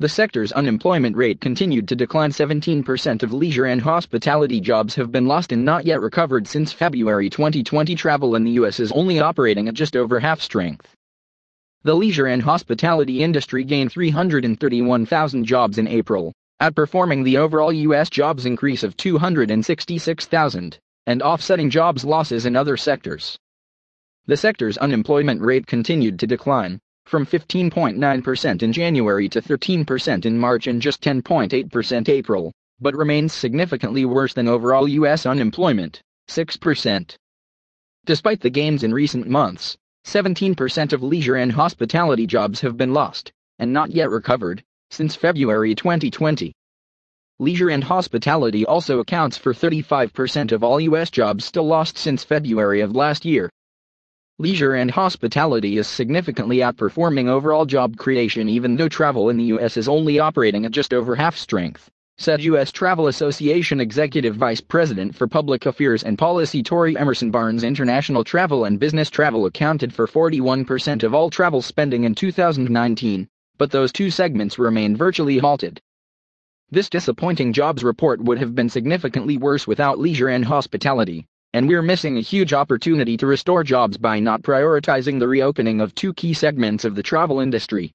The sector's unemployment rate continued to decline 17% of leisure and hospitality jobs have been lost and not yet recovered since February 2020 travel in the US is only operating at just over half strength. The leisure and hospitality industry gained 331,000 jobs in April, outperforming the overall US jobs increase of 266,000 and offsetting jobs losses in other sectors. The sector's unemployment rate continued to decline, from 15.9% in January to 13% in March and just 10.8% April, but remains significantly worse than overall U.S. unemployment, 6%. Despite the gains in recent months, 17% of leisure and hospitality jobs have been lost, and not yet recovered, since February 2020. Leisure and hospitality also accounts for 35% of all U.S. jobs still lost since February of last year leisure and hospitality is significantly outperforming overall job creation even though travel in the U.S. is only operating at just over half strength, said U.S. Travel Association Executive Vice President for Public Affairs and Policy Tori Emerson Barnes. International travel and business travel accounted for 41% of all travel spending in 2019, but those two segments remain virtually halted. This disappointing jobs report would have been significantly worse without leisure and hospitality and we're missing a huge opportunity to restore jobs by not prioritizing the reopening of two key segments of the travel industry.